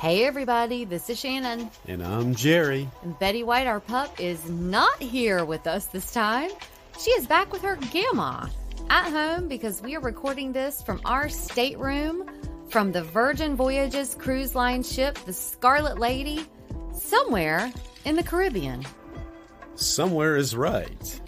Hey, everybody, this is Shannon. And I'm Jerry. And Betty White, our pup, is not here with us this time. She is back with her gamma at home because we are recording this from our stateroom from the Virgin Voyages cruise line ship, the Scarlet Lady, somewhere in the Caribbean. Somewhere is right.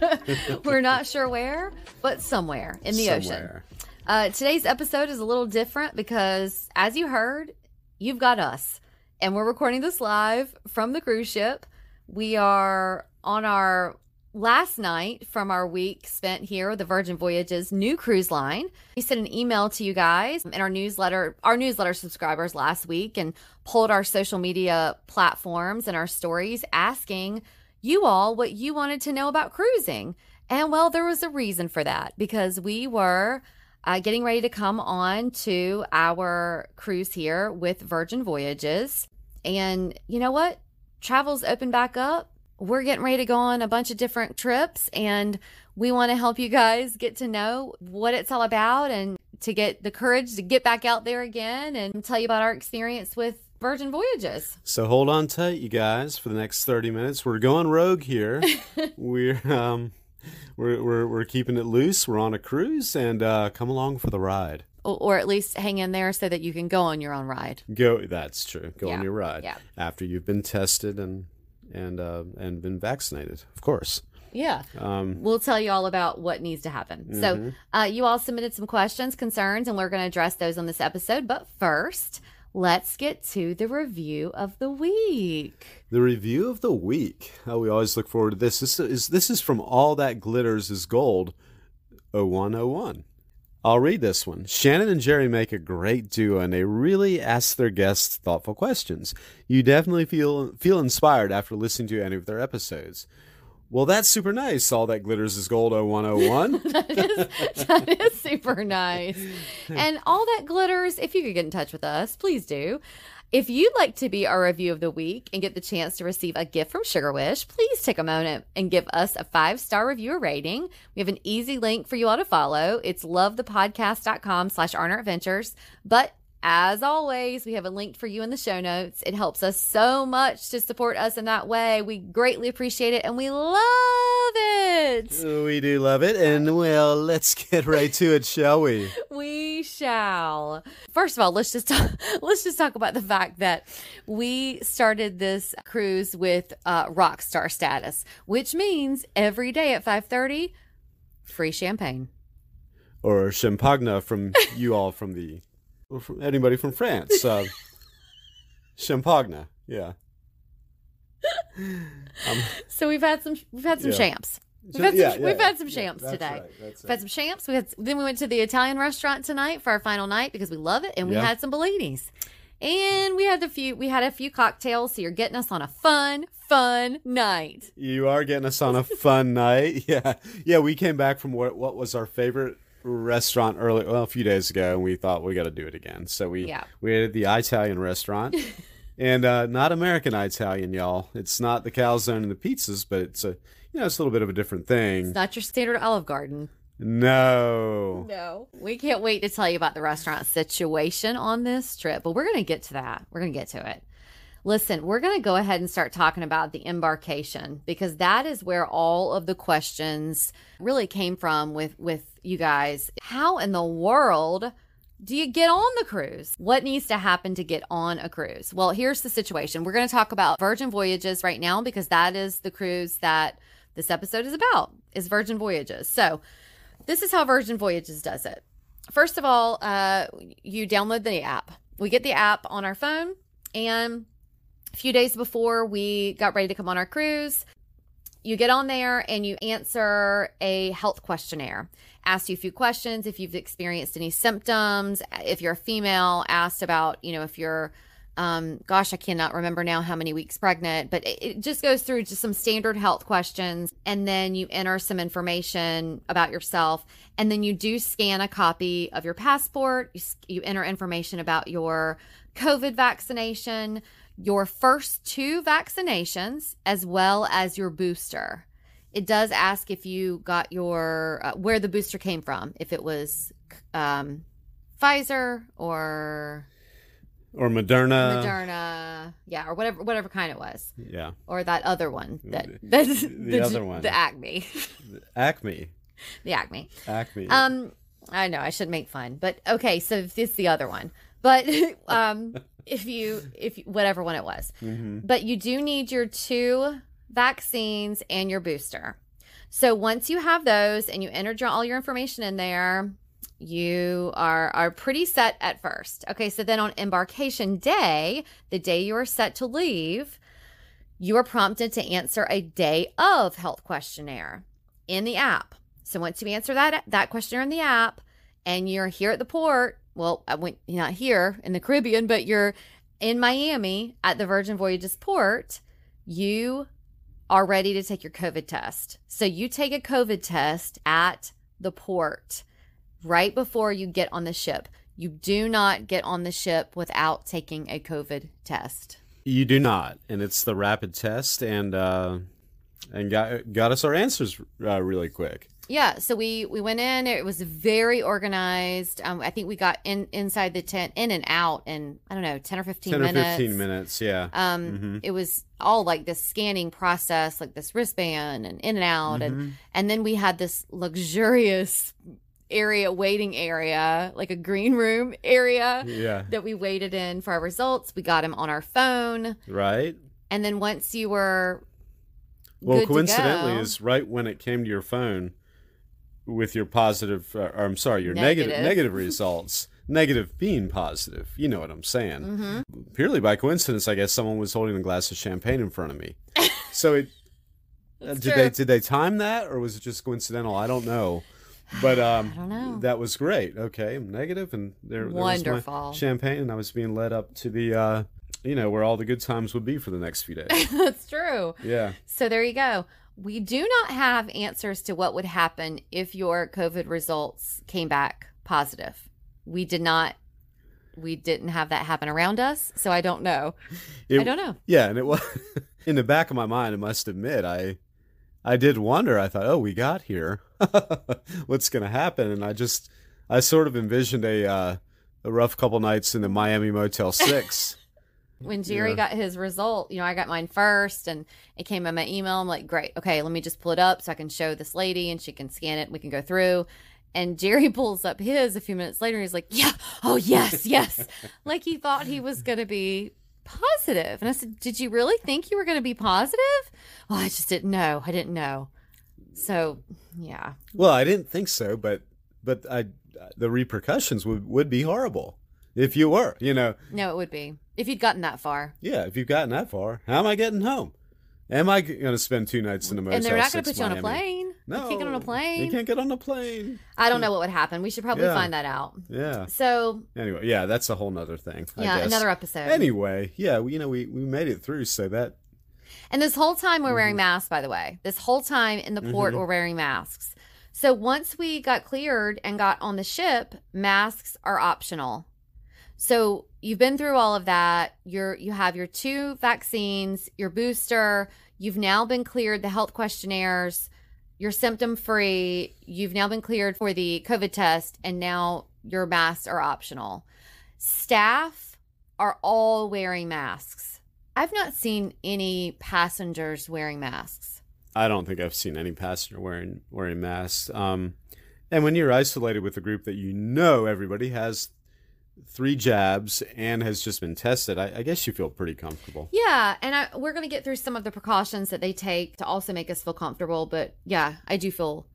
We're not sure where, but somewhere in the ocean. Uh, today's episode is a little different because, as you heard, you've got us. And we're recording this live from the cruise ship. We are on our last night from our week spent here with the Virgin Voyages new cruise line. We sent an email to you guys in our newsletter, our newsletter subscribers last week, and pulled our social media platforms and our stories asking you all what you wanted to know about cruising. And well, there was a reason for that because we were uh, getting ready to come on to our cruise here with Virgin Voyages. And you know what? Travel's open back up. We're getting ready to go on a bunch of different trips, and we want to help you guys get to know what it's all about and to get the courage to get back out there again and tell you about our experience with Virgin Voyages. So hold on tight, you guys, for the next 30 minutes. We're going rogue here. we're, um, we're, we're, we're keeping it loose. We're on a cruise, and uh, come along for the ride. Or, or at least hang in there so that you can go on your own ride. Go. That's true. Go Yeah, on your ride yeah. after you've been tested and and uh, and been vaccinated, of course. Yeah. Um, We'll tell you all about what needs to happen. So, uh, you all submitted some questions, concerns, and we're going to address those on this episode. But first, let's get to the review of the week. The review of the week. Oh, we always look forward to this. This is this is from All That Glitters is Gold 0101. I'll read this one. Shannon and Jerry make a great duo and they really ask their guests thoughtful questions. You definitely feel feel inspired after listening to any of their episodes. Well, that's super nice. All that glitters is gold 0101. that is super nice. And all that glitters, if you could get in touch with us, please do. If you'd like to be our review of the week and get the chance to receive a gift from Sugar Wish, please take a moment and give us a five star review or rating. We have an easy link for you all to follow. It's lovethepodcast.com slash Arner Adventures. But as always, we have a link for you in the show notes. It helps us so much to support us in that way. We greatly appreciate it and we love it. we do love it. And well, let's get right to it, shall we? We shall. First of all, let's just talk, let's just talk about the fact that we started this cruise with uh, rock star status, which means every day at five thirty, free champagne. Or champagne from you all from the or from anybody from France. Uh, champagne. Yeah. So we've had some we've had some Yeah. champs. We've had some, yeah, yeah, we've had some champs today. right, We've had some champs. We had then we went to the Italian restaurant tonight for our final night because we love it, and we had some Bellinis. And we had a few we had a few cocktails, so you're getting us on a fun, fun night. You are getting us on a fun night. Yeah. Yeah, we came back from what what was our favorite restaurant early well a few days ago and we thought we got to do it again. So we Yeah. we ate at the Italian restaurant. and uh not American Italian, y'all. It's not the calzone and the pizzas, but it's a you know, it's a little bit of a different thing. It's not your standard Olive Garden. No. No. We can't wait to tell you about the restaurant situation on this trip, but we're going to get to that. We're going to get to it. Listen, we're going to go ahead and start talking about the embarkation because that is where all of the questions really came from with with you guys. How in the world do you get on the cruise? What needs to happen to get on a cruise? Well, here's the situation. We're going to talk about Virgin Voyages right now because that is the cruise that this episode is about is Virgin Voyages. So, this is how Virgin Voyages does it. First of all, uh, you download the app. We get the app on our phone, and a few days before we got ready to come on our cruise, you get on there and you answer a health questionnaire. Asked you a few questions if you've experienced any symptoms. If you're a female, asked about, you know, if you're um, gosh, I cannot remember now how many weeks pregnant, but it, it, just goes through just some standard health questions. And then you enter some information about yourself. And then you do scan a copy of your passport. You, you enter information about your COVID vaccination, your first two vaccinations, as well as your booster. It does ask if you got your, uh, where the booster came from, if it was um, Pfizer or or Moderna. Moderna, yeah, or whatever whatever kind it was. Yeah. Or that other one that that's the, the other one, the Acme. Acme. the Acme. Acme. Um, I know I should make fun, but okay, so it's the other one, but um, if you if you, whatever one it was, mm-hmm. but you do need your two vaccines and your booster. So once you have those and you entered your, all your information in there, you are are pretty set at first. Okay, so then on embarkation day, the day you are set to leave, you are prompted to answer a day of health questionnaire in the app. So once you answer that that questionnaire in the app and you're here at the port, well, I went not here in the Caribbean, but you're in Miami at the Virgin Voyages port, you are ready to take your COVID test. So you take a COVID test at the port right before you get on the ship. You do not get on the ship without taking a COVID test. You do not, and it's the rapid test, and uh, and got got us our answers uh, really quick. Yeah, so we we went in. It was very organized. Um, I think we got in inside the tent, in and out, in I don't know, ten or fifteen 10 minutes. or 15 minutes, yeah. Um, Mhm. it was all like this scanning process, like this wristband and in and out, Mhm. and and then we had this luxurious area, waiting area, like a green room area Yeah, that we waited in for our results. We got them on our phone, right. and then once you were Well, coincidentally, go- is right when it came to your phone with your positive, uh, or I'm sorry, your negative Negative. negative results. Negative being positive. You know what I'm saying. Mhm. Purely by coincidence, I guess someone was holding a glass of champagne in front of me. So it uh, did true. they did they time that or was it just coincidental? I don't know. But um, I don't know. that was great. Okay, I'm negative, and there, there was my Wonderful. champagne, and I was being led up to the, uh, you know, where all the good times would be for the next few days. That's true. Yeah. So there you go. We do not have answers to what would happen if your COVID results came back positive. We did not. We didn't have that happen around us, so I don't know. It- I don't know. Yeah, and it was in the back of my mind. I must admit, I, I did wonder. I thought, oh, we got here. What's going to happen? And I just, I sort of envisioned a, uh, a rough couple nights in the Miami Motel Six. When Jerry Yeah. got his result, you know, I got mine first, and it came in my email. I'm like, great, okay, let me just pull it up so I can show this lady, and she can scan it. and We can go through. And Jerry pulls up his a few minutes later. And he's like, "Yeah, oh yes, yes," like he thought he was going to be positive. And I said, "Did you really think you were going to be positive?" Oh, I just didn't know. I didn't know. So, yeah, well, I didn't think so, but but I, the repercussions would would be horrible if you were. You know, no, it would be if you'd gotten that far. yeah. If you've gotten that far, how am I getting home? Am I going to spend two nights in the Motel and they're not going to put you on a plane. No, you can't get on a plane. You can't get on a plane. I don't know what would happen. We should probably Yeah. find that out. Yeah. So, Anyway, yeah, that's a whole nother thing. I yeah, another episode. Anyway, yeah, we, you know, we, we made it through, so that And this whole time we're Mm-hmm. wearing masks, by the way. This whole time in the port, Mhm. we're wearing masks. So once we got cleared and got on the ship, masks are optional. So you've been through all of that. You're you have your two vaccines, your booster. You've now been cleared the health questionnaires. You're symptom free. You've now been cleared for the COVID test, and now your masks are optional. Staff are all wearing masks. I've not seen any passengers wearing masks. I don't think I've seen any passenger wearing wearing masks. Um, and when you're isolated with a group that you know everybody has three jabs and has just been tested, I, I guess you feel pretty comfortable. Yeah, and I, we're going to get through some of the precautions that they take to also make us feel comfortable. But yeah, I do feel,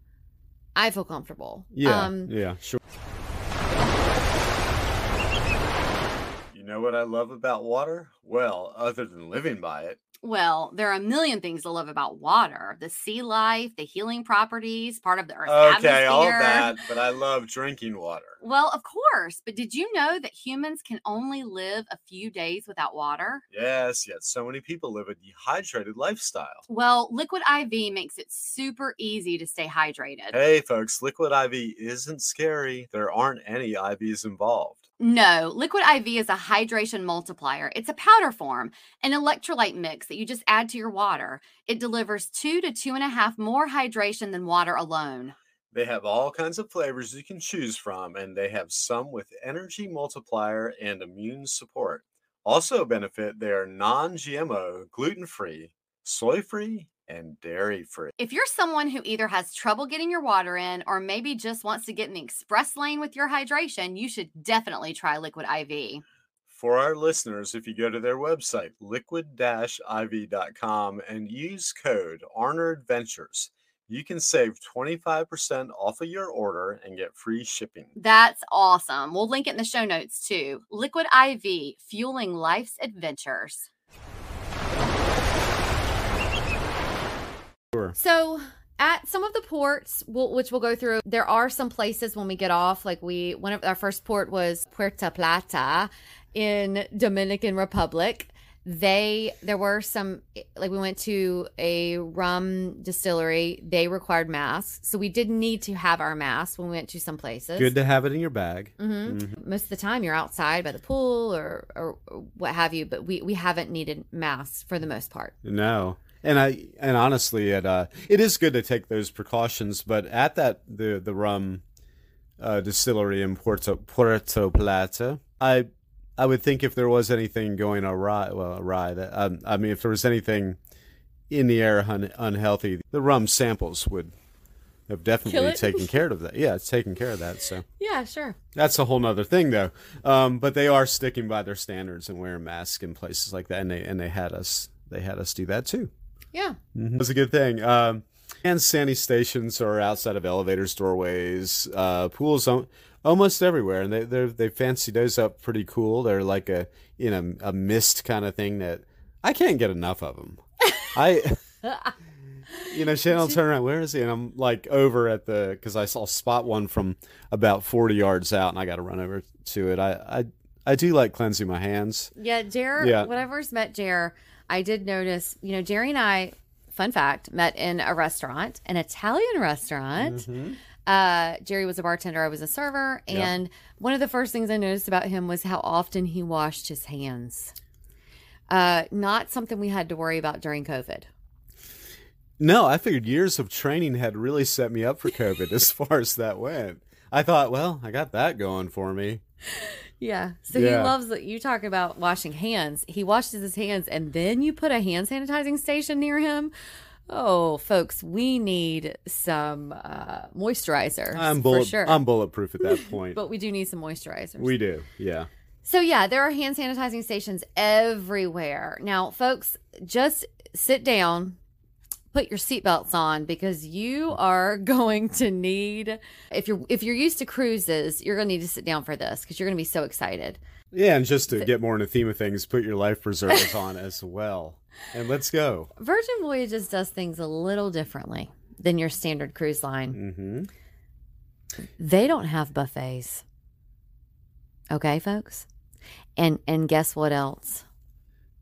I feel comfortable. Yeah, Um, yeah, sure. You know what I love about water? Well, other than living by it, Well, there are a million things to love about water the sea life, the healing properties, part of the Earth's atmosphere. okay, all that, but I love drinking water. Well, of course. But did you know that humans can only live a few days without water? Yes, yet so many people live a dehydrated lifestyle. Well, Liquid IV makes it super easy to stay hydrated. Hey, folks, Liquid IV isn't scary. There aren't any IVs involved. No, Liquid IV is a hydration multiplier. It's a powder form, an electrolyte mix that you just add to your water. It delivers two to two and a half more hydration than water alone. They have all kinds of flavors you can choose from, and they have some with energy multiplier and immune support. Also, benefit they are non GMO, gluten free, soy free, and dairy free. If you're someone who either has trouble getting your water in or maybe just wants to get in the express lane with your hydration, you should definitely try Liquid IV. For our listeners, if you go to their website, liquid-iv.com, and use code Arner Adventures, you can save 25% off of your order and get free shipping. That's awesome. We'll link it in the show notes too. Liquid IV, fueling life's adventures. Sure. So at some of the ports, we'll, which we'll go through, there are some places when we get off. Like we, one of our first port was Puerto Plata in Dominican Republic. They there were some like we went to a rum distillery. They required masks, so we didn't need to have our masks when we went to some places. Good to have it in your bag. hmm Most of the time, you're outside by the pool or, or or what have you, but we we haven't needed masks for the most part. No. And I and honestly it uh it is good to take those precautions, but at that the the rum uh distillery in Puerto Puerto Plata, I I would think if there was anything going awry well awry that um, I mean if there was anything in the air un, unhealthy, the rum samples would have definitely taken care of that. Yeah, it's taken care of that. So Yeah, sure. that's a whole nother thing though. Um, but they are sticking by their standards and wearing masks in places like that, and they and they had us they had us do that too. Yeah. That's a good thing. Um, and sandy stations are outside of elevators, doorways, uh, pools al- almost everywhere, and they they they fancy those up pretty cool. They're like a you know a mist kind of thing that I can't get enough of them. I. You know, Shannon will turn around. Where is he? And I'm like over at the because I saw spot one from about 40 yards out, and I got to run over to it. I, I I do like cleansing my hands. Yeah, Jer, Yeah. when I first met Jer, I did notice, you know, Jerry and I, fun fact, met in a restaurant, an Italian restaurant. Uh, Jerry was a bartender, I was a server. Yeah. And one of the first things I noticed about him was how often he washed his hands. Uh, not something we had to worry about during COVID. No, I figured years of training had really set me up for COVID as far as that went. I thought, well, I got that going for me. Yeah. So Yeah. he loves that you talk about washing hands. He washes his hands and then you put a hand sanitizing station near him. Oh, folks, we need some uh, moisturizer I'm bullet, sure. I'm bulletproof at that point. but we do need some moisturizers. we do, yeah. so yeah, there are hand sanitizing stations everywhere. Now, folks, just sit down, put your seatbelts on because you are going to need if you're if you're used to cruises, you're going to need to sit down for this because you're going to be so excited. Yeah, and just to get more in the theme of things, put your life preservers on as well. And let's go. Virgin Voyages does things a little differently than your standard cruise line. hmm They don't have buffets. Okay, folks? And and guess what else?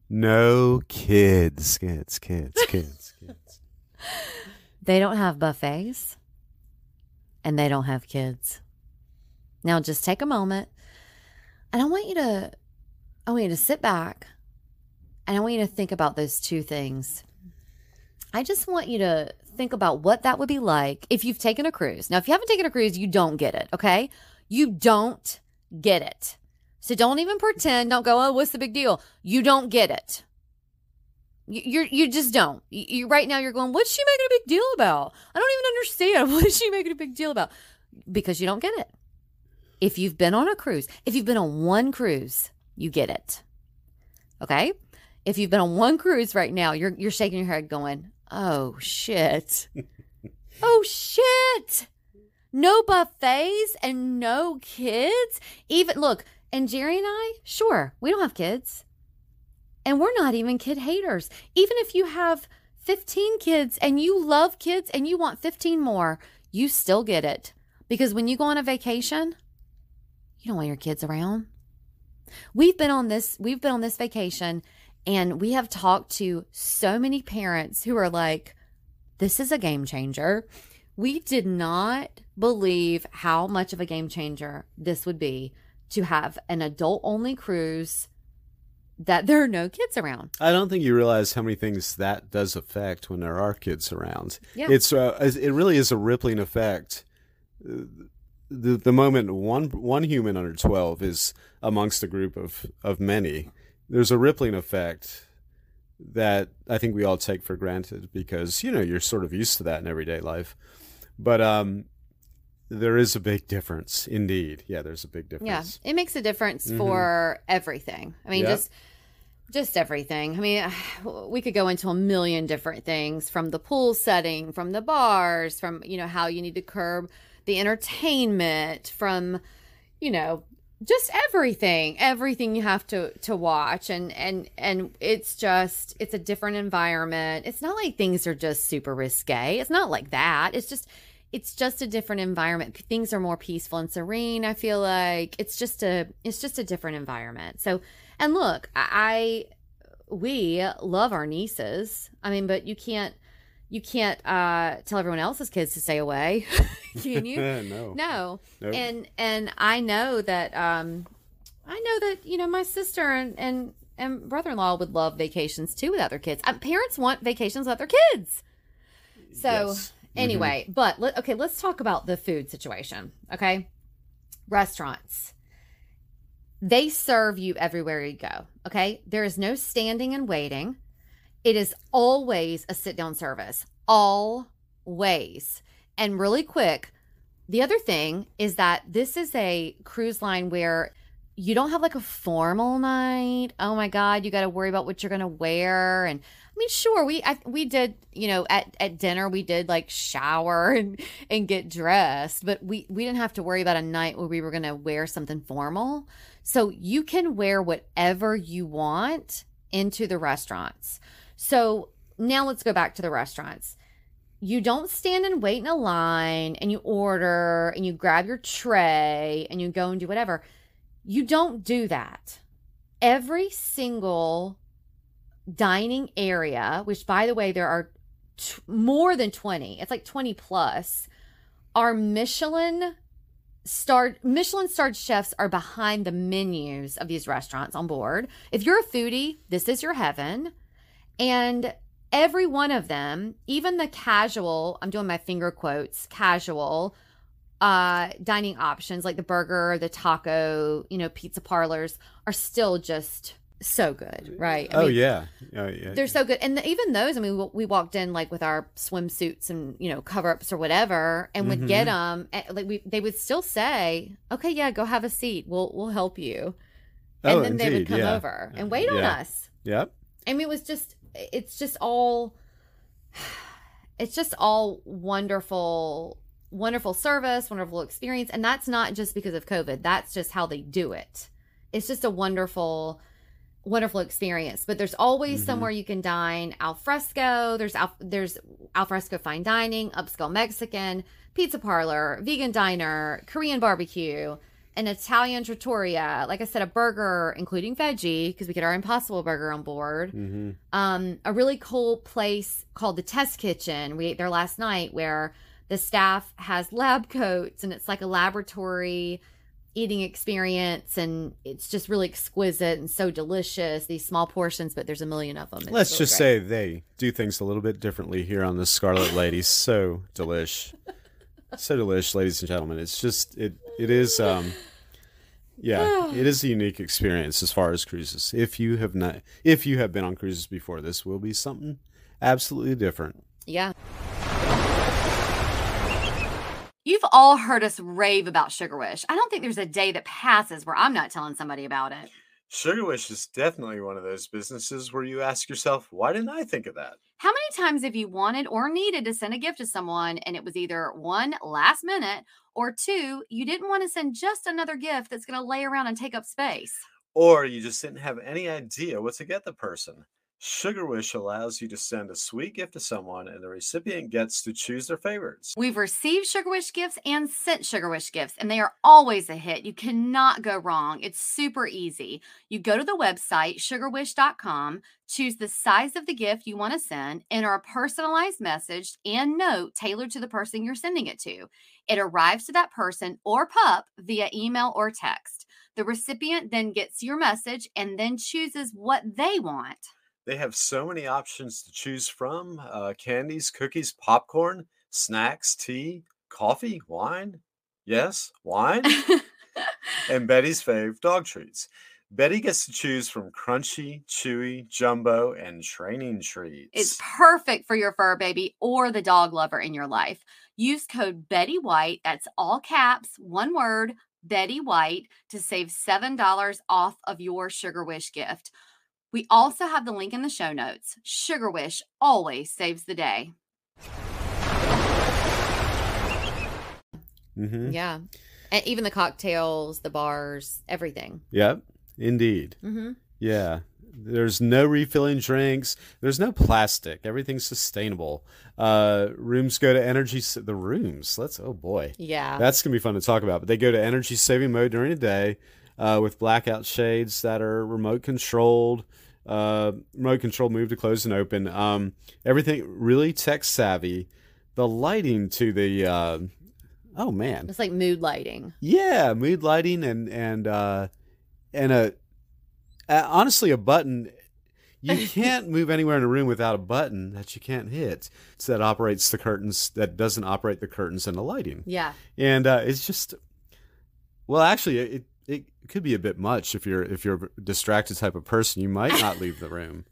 No kids, kids, kids, kids. They don't have buffets and they don't have kids. Now just take a moment and I want you to I want you to sit back and I want you to think about those two things. I just want you to think about what that would be like if you've taken a cruise. Now, if you haven't taken a cruise, you don't get it, okay? You don't get it. So don't even pretend, don't go, oh, what's the big deal? You don't get it. You you're, you just don't. You, you right now you're going, what's she making a big deal about? I don't even understand. What is she making a big deal about? Because you don't get it. If you've been on a cruise, if you've been on one cruise, you get it. Okay? If you've been on one cruise right now, you're you're shaking your head going, "Oh shit." oh shit. No buffets and no kids. Even look, and Jerry and I, sure, we don't have kids. And we're not even kid haters. Even if you have 15 kids and you love kids and you want 15 more, you still get it. Because when you go on a vacation, you don't want your kids around. We've been on this we've been on this vacation and we have talked to so many parents who are like this is a game changer. We did not believe how much of a game changer this would be to have an adult only cruise that there are no kids around. I don't think you realize how many things that does affect when there are kids around. Yeah. It's uh, it really is a rippling effect. The the moment one one human under twelve is amongst a group of of many, there's a rippling effect that I think we all take for granted because you know you're sort of used to that in everyday life, but um, there is a big difference indeed. Yeah, there's a big difference Yeah, it makes a difference for everything. I mean, Yeah. just just everything. I mean, we could go into a million different things from the pool setting, from the bars, from you know how you need to curb the entertainment, from you know just everything, everything you have to to watch, and and and it's just it's a different environment. It's not like things are just super risque. It's not like that. It's just it's just a different environment things are more peaceful and serene i feel like it's just a it's just a different environment so and look i, I we love our nieces i mean but you can't you can't uh tell everyone else's kids to stay away can you no. no Nope. and and i know that um i know that you know my sister and and and brother-in-law would love vacations too without their kids uh, parents want vacations without their kids so Yes. anyway, but let, okay, let's talk about the food situation. Okay, restaurants. They serve you everywhere you go. Okay, there is no standing and waiting. It is always a sit down service. Always. And really quick, the other thing is that this is a cruise line where you don't have like a formal night. Oh my god, you got to worry about what you're to wear and I mean, sure, we I, we did, you know, at, at dinner we did like shower and and get dressed, but we we didn't have to worry about a night where we were to wear something formal. So you can wear whatever you want into the restaurants. So now let's go back to the restaurants. You don't stand and wait in a line and you order and you grab your tray and you go and do whatever. You don't do that. Every single dining area, which by the way, there are t- more than 20, it's like 20 plus, are Michelin starred Michelin starred chefs are behind the menus of these restaurants on board. If you're a foodie, this is your heaven. And every one of them, even the casual, I'm doing my finger quotes, casual uh dining options like the burger, the taco, you know, pizza parlors are still just so good, right? I oh mean, yeah. Oh yeah. they're so good, and even those. I mean, we, we walked in like with our swimsuits and you know cover ups or whatever, and would get them. Like we, they would still say, "Okay, yeah, go have a seat. We'll we'll help you." And Oh, then they would come yeah. over and wait on us. Yep. I mean, it was just, it's just all, it's just all wonderful, wonderful service, wonderful experience. And that's not just because of COVID, that's just how they do it. It's just a wonderful, wonderful experience. But there's always Mhm. somewhere you can dine al fresco, there's al, there's al fresco fine dining, upscale Mexican, pizza parlor, vegan diner, Korean barbecue an Italian trattoria, like I said, a burger including veggie because we get our Impossible Burger on board. hmm Um, a really cool place called the Test Kitchen. We ate there last night where the staff has lab coats and it's like a laboratory eating experience and it's just really exquisite and so delicious. These small portions, but there's a million of them. It's Let's really just great. say they do things a little bit differently here on the Scarlet Lady. So delish, so delish, ladies and gentlemen. It's just it it is um yeah it is a unique experience as far as cruises. If you have not if you have been on cruises before, this will be something absolutely different. Yeah. You've all heard us rave about Sugar Wish. I don't think there's a day that passes where I'm not telling somebody about it. Sugar Wish is definitely one of those businesses where you ask yourself, why didn't I think of that? How many times have you wanted or needed to send a gift to someone and it was either one, last minute, or two, you didn't want to send just another gift that's going to lay around and take up space? Or you just didn't have any idea what to get the person? Sugar Wish allows you to send a sweet gift to someone and the recipient gets to choose their favorites. We've received Sugar Wish gifts and sent Sugar Wish gifts, and they are always a hit. You cannot go wrong. It's super easy. You go to the website, sugarwish.com, choose the size of the gift you want to send, enter a personalized message and note tailored to the person you're sending it to. It arrives to that person or pup via email or text. The recipient then gets your message and then chooses what they want. They have so many options to choose from uh, candies, cookies, popcorn, snacks, tea, coffee, wine. Yes, wine. and Betty's fave dog treats. Betty gets to choose from crunchy, chewy, jumbo, and training treats. It's perfect for your fur baby or the dog lover in your life. Use code Betty White, that's all caps, one word, Betty White, to save $7 off of your Sugar Wish gift. We also have the link in the show notes. Sugar Wish always saves the day. Mm-hmm. Yeah. And even the cocktails, the bars, everything. Yep, indeed. Mm-hmm. Yeah. There's no refilling drinks. There's no plastic. Everything's sustainable. Uh, rooms go to energy. s- The rooms. Let's. Oh boy. Yeah. That's gonna be fun to talk about. But they go to energy saving mode during the day, uh, with blackout shades that are remote controlled. Uh, remote control move to close and open. Um, everything really tech savvy. The lighting to the. Uh, oh man. it's like mood lighting. Yeah, mood lighting and and uh, and a honestly a button. You can't move anywhere in a room without a button that you can't hit. So that operates the curtains. That doesn't operate the curtains and the lighting. Yeah. And uh, it's just well, actually, it it could be a bit much if you're if you're a distracted type of person. You might not leave the room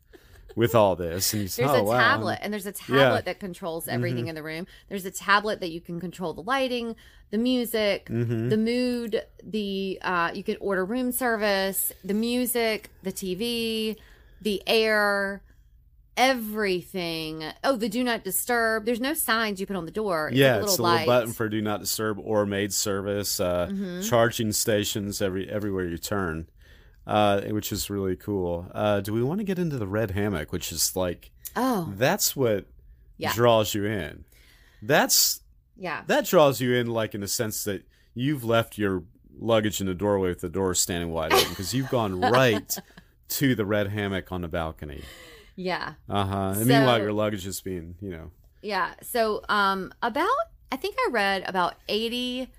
with all this. And you say, There's oh, a wow, tablet, and there's a tablet Yeah. that controls everything in the room. There's a tablet that you can control the lighting, the music, Mhm. the mood, the uh, you can order room service, the music, the TV, the air, everything. Oh, the do not disturb. There's no signs you put on the door. It's Yeah, like it's little a little button for do not disturb or maid service, uh, Mhm. charging stations every everywhere you turn, uh, which is really cool. Uh, do we want to get into the red hammock, which is like Oh, that's what Yeah. draws you in? That's yeah. that draws you in, like in the sense that you've left your luggage in the doorway with the door standing wide open because you've gone right to the red hammock on the balcony. Yeah. Uh huh. And meanwhile, So- your luggage is being, you know, Yeah. So, um, about I think I read about eighty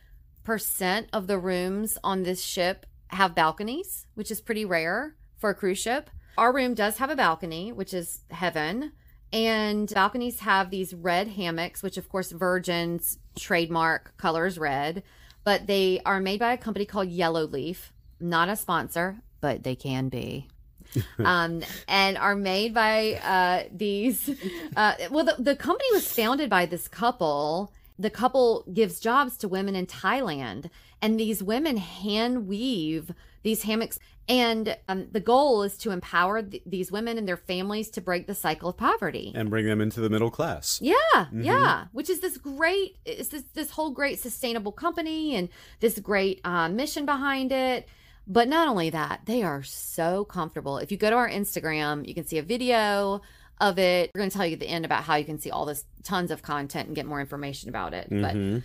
percent of the rooms on this ship have balconies, which is pretty rare for a cruise ship. Our room does have a balcony, which is heaven. And balconies have these red hammocks, which of course Virgin's trademark color is red, but they are made by a company called Yellow Leaf. Not a sponsor, but they can be. um, and are made by uh, these. Uh, well, the, the company was founded by this couple. The couple gives jobs to women in Thailand, and these women hand weave these hammocks. And um, the goal is to empower th- these women and their families to break the cycle of poverty. and bring them into the middle class. Yeah, Mhm. yeah. Which is this great, it's this this whole great sustainable company and this great uh, mission behind it. But not only that, they are so comfortable. If you go to our Instagram, you can see a video of it. We're going to tell you at the end about how you can see all this tons of content and get more information about it. But Mhm.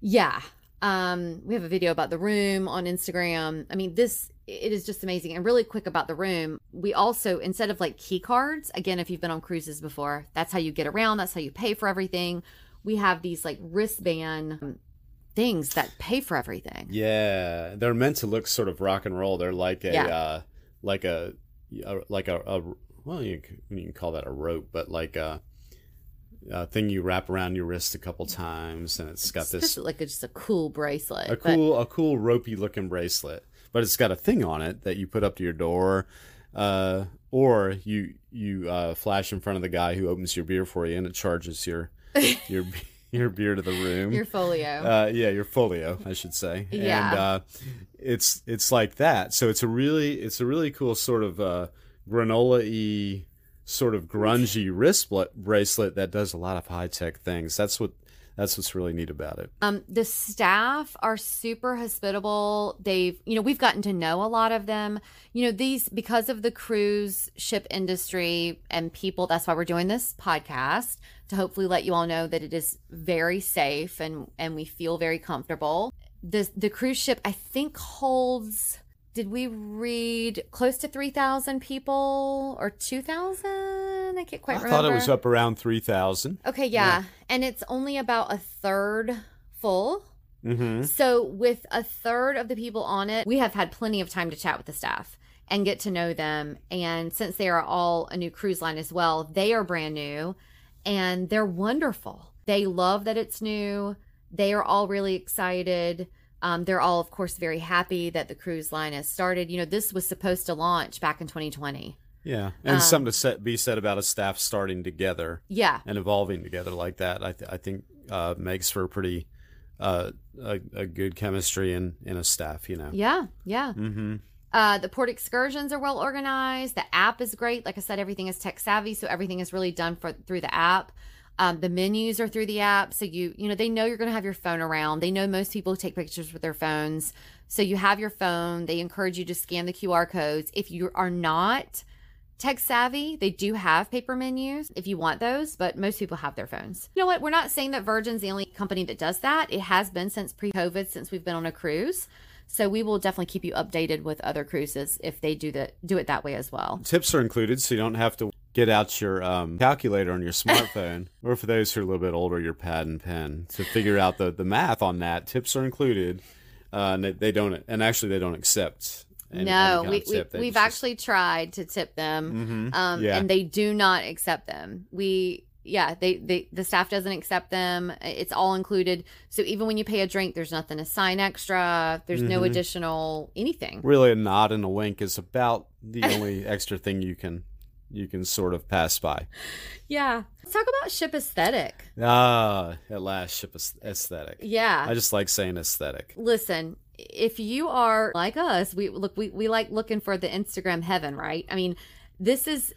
yeah. Um, we have a video about the room on Instagram. I mean, this it is just amazing. And really quick about the room, we also instead of like key cards, again, if you've been on cruises before, that's how you get around, that's how you pay for everything. We have these like wristband things that pay for everything. Yeah, they're meant to look sort of rock and roll. They're like a Yeah. uh, like a, a like a, a well, you can, you can call that a rope, but like a, a thing you wrap around your wrist a couple times, and it's got It's this like a, just a cool bracelet. a but- cool a cool ropey looking bracelet, but it's got a thing on it that you put up to your door, uh, or you you uh, flash in front of the guy who opens your beer for you, and it charges your your your beer to the room. Your folio. uh, yeah, your folio, I should say. Yeah. And uh, it's it's like that. So it's a really it's a really cool sort of uh, granola y sort of grungy wrist bracelet that does a lot of high tech things. That's what that's what's really neat about it. Um, the staff are super hospitable. They've, you know, we've gotten to know a lot of them. You know, these because of the cruise ship industry and people. That's why we're doing this podcast to hopefully let you all know that it is very safe and and we feel very comfortable. The the cruise ship I think holds. Did we read close to three thousand people or two thousand? I can't quite I remember. I thought it was up around three thousand. Okay, yeah. And it's only about a third full. Mm-hmm. So, with a third of the people on it, we have had plenty of time to chat with the staff and get to know them. And since they are all a new cruise line as well, they are brand new and they're wonderful. They love that it's new. They are all really excited. Um, they're all, of course, very happy that the cruise line has started. You know, this was supposed to launch back in 2020. Yeah, and Um, something to set, be said about a staff starting together Yeah. and evolving together like that. I, th- I think uh, makes for a pretty uh, a, a good chemistry in in a staff. You know. Yeah. Yeah. Mm-hmm. Uh, the port excursions are well organized. The app is great. Like I said, everything is tech savvy, so everything is really done for through the app. Um, the menus are through the app, so you you know they know you're going to have your phone around. They know most people take pictures with their phones, so you have your phone. They encourage you to scan the QR codes. If you are not tech savvy, they do have paper menus if you want those, but most people have their phones. You know what? We're not saying that Virgin's the only company that does that. It has been since pre-COVID, since we've been on a cruise. So we will definitely keep you updated with other cruises if they do the do it that way as well. Tips are included, so you don't have to get out your um, calculator on your smartphone, or for those who are a little bit older, your pad and pen to figure out the, the math on that. Tips are included, uh, and they, they don't, and actually they don't accept. any- no, any we, we we've just- actually tried to tip them, Mhm. um, Yeah. and they do not accept them. We yeah, they, they the staff doesn't accept them. It's all included. So even when you pay a drink, there's nothing to sign extra. There's no Mhm. additional anything. really a nod and a wink is about the only extra thing you can you can sort of pass by. Yeah. Let's talk about ship aesthetic. Ah, at last, ship aesthetic. Yeah. I just like saying aesthetic. listen if you are like us we look we, we like looking for the instagram heaven right i mean this is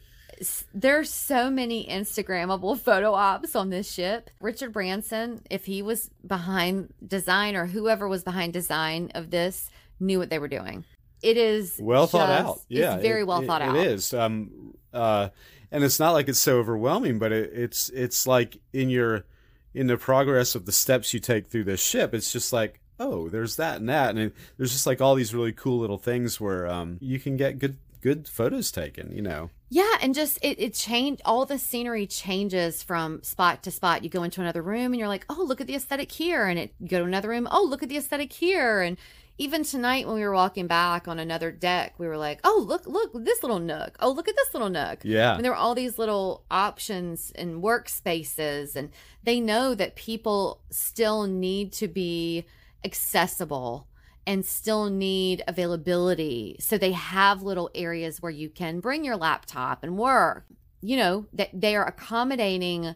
there's so many instagrammable photo ops on this ship richard branson if he was behind design or whoever was behind design of this knew what they were doing it is Well thought out. Yeah, it's very it- well it- thought out It is. Um, uh, and it's not like it's so overwhelming, but it, it's it's like in your in the progress of the steps you take through this ship, it's just like oh, there's that and that, and it, there's just like all these really cool little things where um, you can get good good photos taken. You know. Yeah, and just it it changed all the scenery changes from spot to spot. You go into another room and you're like, "Oh, look at the aesthetic here." And it you go to another room, "Oh, look at the aesthetic here." And even tonight when we were walking back on another deck, we were like, "Oh, look, look, this little nook. Oh, look at this little nook." Yeah. And there were all these little options and workspaces and they know that people still need to be accessible and still need availability. So they have little areas where you can bring your laptop and work. You know, that they are accommodating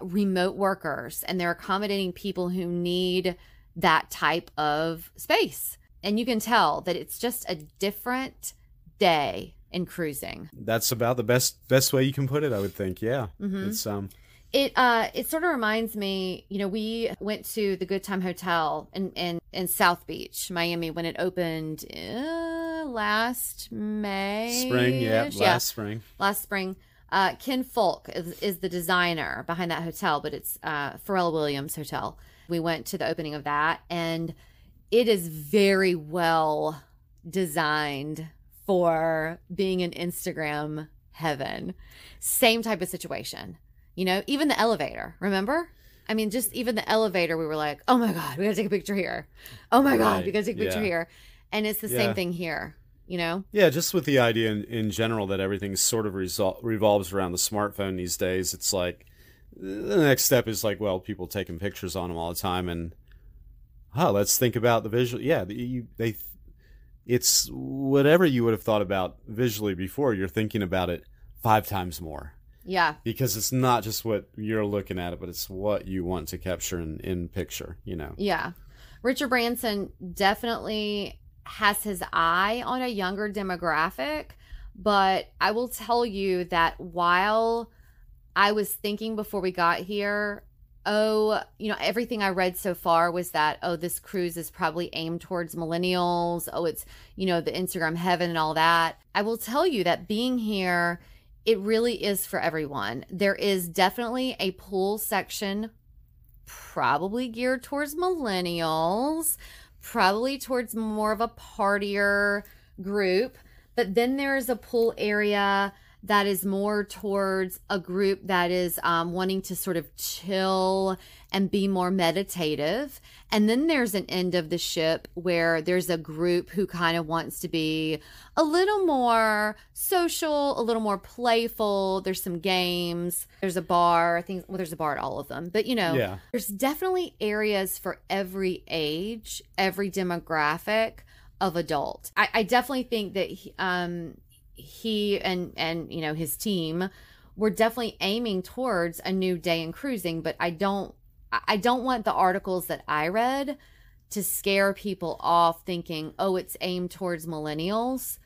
remote workers and they're accommodating people who need that type of space. And you can tell that it's just a different day in cruising. That's about the best best way you can put it, I would think. Yeah. Mhm. It's um It uh it sort of reminds me, you know, we went to the Good Time Hotel in in, in South Beach, Miami when it opened uh, last May. spring, yeah, last yeah, spring. last spring. Uh, Ken Fulk is, is the designer behind that hotel, but it's uh, Pharrell Williams Hotel. We went to the opening of that, and it is very well designed for being an Instagram heaven. Same type of situation. You know, even the elevator, remember? I mean, just even the elevator, we were like, oh my God, we gotta take a picture here. Oh my God, we gotta take a picture yeah. here. And it's the Yeah. same thing here, you know? Yeah, just with the idea in, in general that everything sort of resol- revolves around the smartphone these days. It's like the next step is like, well, people taking pictures on them all the time, and oh, let's think about the visual. Yeah, you, they, it's whatever you would have thought about visually before. You're thinking about it five times more. Yeah. because it's not just what you're looking at it, but it's what you want to capture in, in picture. You know. Yeah. Richard Branson definitely has his eye on a younger demographic, but I will tell you that while I was thinking before we got here, oh, you know, everything I read so far was that, oh, this cruise is probably aimed towards millennials. Oh, it's, you know, the Instagram heaven and all that. I will tell you that being here, it really is for everyone. There is definitely a pool section probably geared towards millennials, probably towards more of a partier group. But then there's a pool area that is more towards a group that is um, wanting to sort of chill and be more meditative. And then there's an end of the ship where there's a group who kind of wants to be a little more social, a little more playful. There's some games. There's a bar. I think well, there's a bar at all of them. But you know, Yeah. there's definitely areas for every age, every demographic of adult. I, I definitely think that he, um, he and and you know his team were definitely aiming towards a new day in cruising, but I don't I don't want the articles that I read to scare people off thinking, oh, it's aimed towards millennials,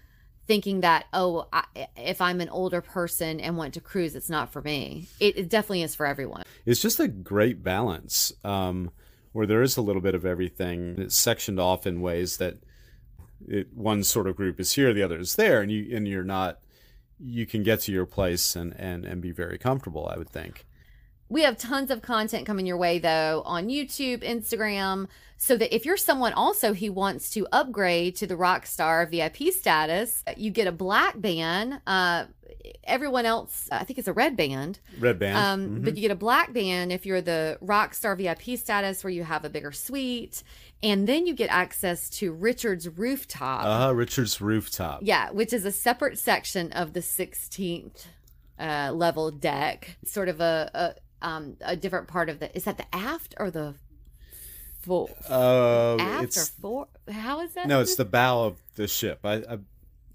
thinking that, oh, I, if I'm an older person and want to cruise, it's not for me. It, it definitely is for everyone. it's just a great balance um, where there is a little bit of everything. It's sectioned off in ways that it, one sort of group is here, the other is there, and you and you're not. You can get to your place and and and be very comfortable. I would think. We have tons of content coming your way though on YouTube, Instagram, so that if you're someone also who wants to upgrade to the Rockstar VIP status, you get a black band. Uh, everyone else, I think it's a red band. Red band. Um, Mhm. But you get a black band if you're the rock star VIP status, where you have a bigger suite, and then you get access to Richard's rooftop. uh, Richard's rooftop. Yeah, which is a separate section of the 16th uh, level deck. Sort of a, a um a different part of the. Is that the aft or the fore? Uh, aft or it's fore? How is that? no, it's the bow of the ship. I, I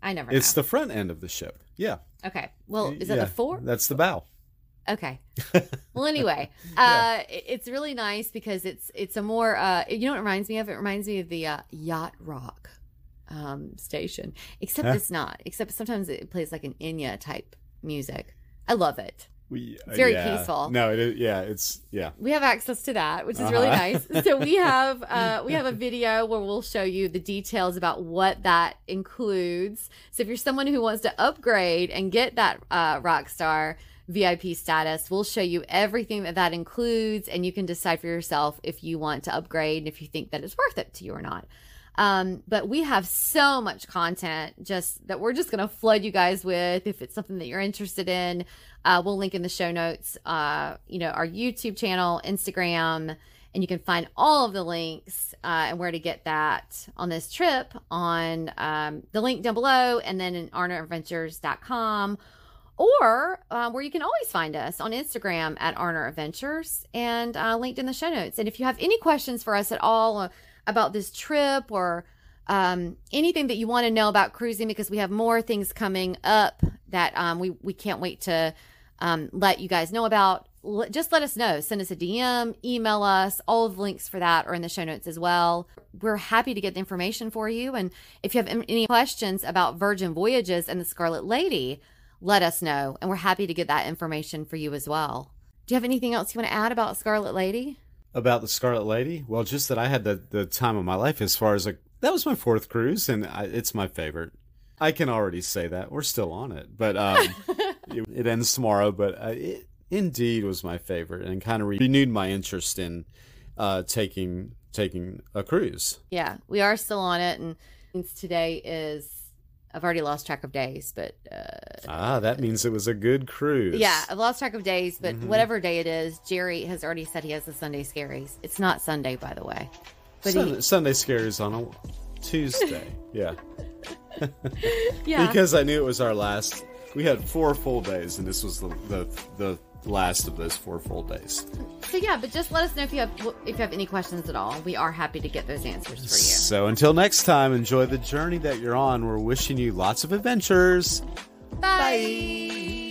I never. it's know. the front end of the ship. Yeah. Okay. Well, is that Yeah, the fore? That's the bow. Okay. Well, anyway, uh, it- it's really nice because it's it's a more uh, you know what it reminds me of? It reminds me of the uh, yacht rock um, station, except Huh? it's not. Except sometimes it plays like an Enya type music. I love it. We, It's very yeah. peaceful. No, it is, yeah, it's yeah. We have access to that, which is really Uh-huh. nice. So we have uh, we have a video where we'll show you the details about what that includes. So if you're someone who wants to upgrade and get that uh, Rockstar VIP status, we'll show you everything that that includes, and you can decide for yourself if you want to upgrade and if you think that it's worth it to you or not. Um, but we have so much content just that we're just going to flood you guys with. If it's something that you're interested in, uh, we'll link in the show notes, uh, you know, our YouTube channel, Instagram, and you can find all of the links uh, and where to get that on this trip on um, the link down below and then in arneradventures.com or uh, where you can always find us on Instagram at Arner Adventures and uh, linked in the show notes. And if you have any questions for us at all about this trip or um, anything that you want to know about cruising, because we have more things coming up that um, we we can't wait to um, let you guys know about. L- just let us know. Send us a DM, email us. All of the links for that are in the show notes as well. We're happy to get the information for you. And if you have any questions about Virgin Voyages and the Scarlet Lady, let us know. And we're happy to get that information for you as well. Do you have anything else you want to add about Scarlet Lady? About the Scarlet Lady? Well, just that I had the, the time of my life as far as like, that was my fourth cruise and I, it's my favorite. I can already say that. We're still on it, but um, it, it ends tomorrow. But uh, it indeed was my favorite and kind of renewed my interest in uh, taking taking a cruise. Yeah, we are still on it. And since today is, I've already lost track of days, but uh, Ah, that means it was a good cruise. yeah, I've lost track of days. But Mhm. whatever day it is, Jerry has already said he has the Sunday scaries. It's not Sunday, by the way. But Sunday, he, Sunday scares on a Tuesday. yeah. yeah, Because I knew it was our last. We had four full days, and this was the the, the last of those four full days. so yeah. But just let us know if you have if you have any questions at all. We are happy to get those answers for you. So until next time, enjoy the journey that you're on. We're wishing you lots of adventures. Bye.